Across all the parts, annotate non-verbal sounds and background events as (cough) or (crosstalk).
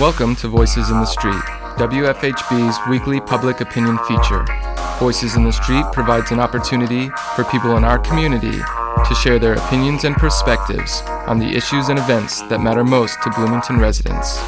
Welcome to Voices in the Street, WFHB's weekly public opinion feature. Voices in the Street provides an opportunity for people in our community to share their opinions and perspectives on the issues and events that matter most to Bloomington residents.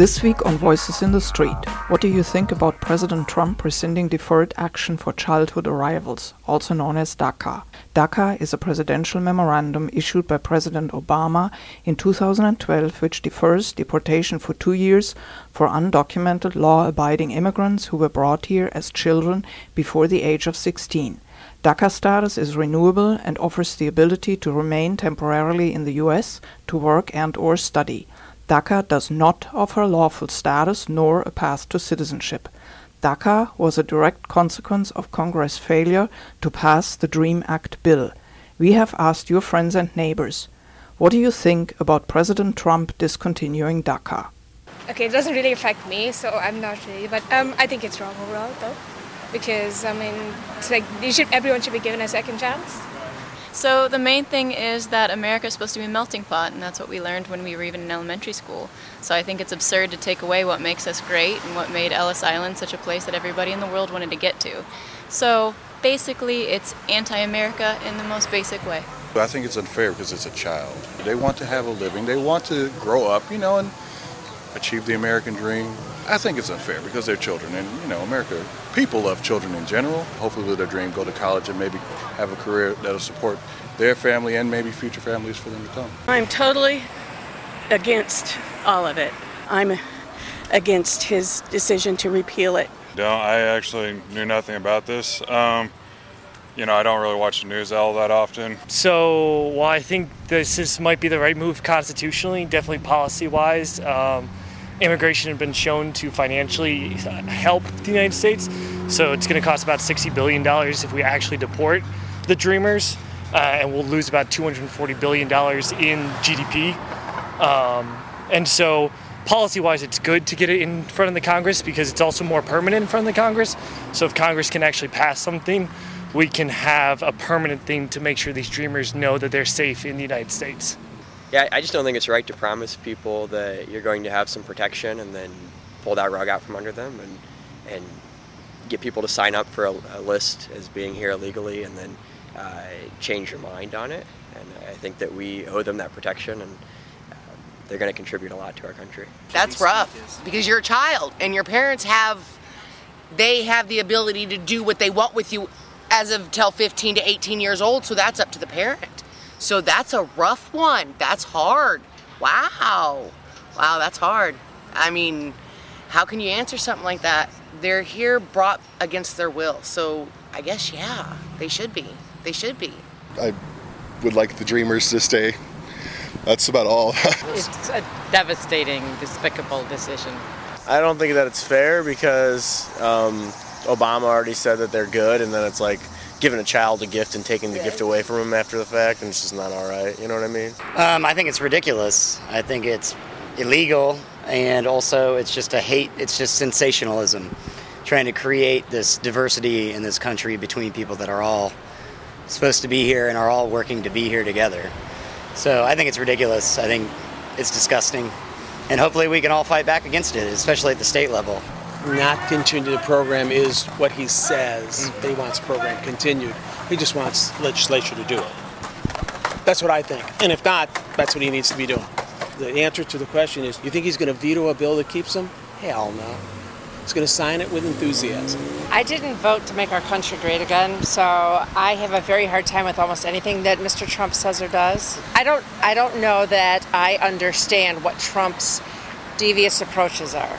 This week on Voices in the Street, what do you think about President Trump rescinding deferred action for childhood arrivals, also known as DACA? DACA is a presidential memorandum issued by President Obama in 2012 which defers deportation for two years for undocumented law abiding immigrants who were brought here as children before the age of 16. DACA status is renewable and offers the ability to remain temporarily in the U.S. to work and or study. DACA does not offer lawful status nor a path to citizenship. DACA was a direct consequence of Congress' failure to pass the DREAM Act bill. We have asked your friends and neighbors, what do you think about President Trump discontinuing DACA? Okay, it doesn't really affect me, so I'm not really, but um, I think it's wrong overall, though, because I mean, it's like you should, everyone should be given a second chance. So the main thing is that America is supposed to be a melting pot, and that's what we learned when we were even in elementary school. So I think it's absurd to take away what makes us great and what made Ellis Island such a place that everybody in the world wanted to get to. So basically, it's anti-America in the most basic way. I think it's unfair because it's a child. They want to have a living. They want to grow up, you know, and achieve the American dream. I think it's unfair because they're children, and you know, America, people love children in general. Hopefully, with their dream, go to college and maybe have a career that'll support their family and maybe future families for them to come. I'm totally against all of it. I'm against his decision to repeal it. No, I actually knew nothing about this. Um, you know, I don't really watch the news all that often. So, while I think this is, might be the right move constitutionally, definitely policy wise, um, immigration has been shown to financially help the United States. So it's going to cost about $60 billion if we actually deport the Dreamers, uh, and we'll lose about $240 billion in GDP. Um, and so, policy wise, it's good to get it in front of the Congress because it's also more permanent in front of the Congress. So, if Congress can actually pass something, we can have a permanent thing to make sure these Dreamers know that they're safe in the United States. Yeah, I just don't think it's right to promise people that you're going to have some protection and then pull that rug out from under them and and get people to sign up for a, a list as being here illegally and then uh, change your mind on it. And I think that we owe them that protection and um, they're going to contribute a lot to our country. That's rough because you're a child and your parents have they have the ability to do what they want with you as of till 15 to 18 years old, so that's up to the parent. So that's a rough one. That's hard. Wow. Wow, that's hard. I mean, how can you answer something like that? They're here brought against their will. So I guess, yeah, they should be. They should be. I would like the Dreamers to stay. That's about all. (laughs) it's a devastating, despicable decision. I don't think that it's fair because um, Obama already said that they're good, and then it's like, giving a child a gift and taking the gift away from him after the fact, and it's just not all right. You know what I mean? Um, I think it's ridiculous. I think it's illegal, and also it's just a hate. It's just sensationalism, trying to create this diversity in this country between people that are all supposed to be here and are all working to be here together. So I think it's ridiculous. I think it's disgusting, and hopefully we can all fight back against it, especially at the state level not continue the program is what he says mm-hmm. he wants the program continued. He just wants legislature to do it. That's what I think. And if not, that's what he needs to be doing. The answer to the question is you think he's going to veto a bill that keeps him? Hell no. He's going to sign it with enthusiasm. I didn't vote to make our country great again, so I have a very hard time with almost anything that Mr. Trump says or does. I don't I don't know that I understand what Trump's devious approaches are.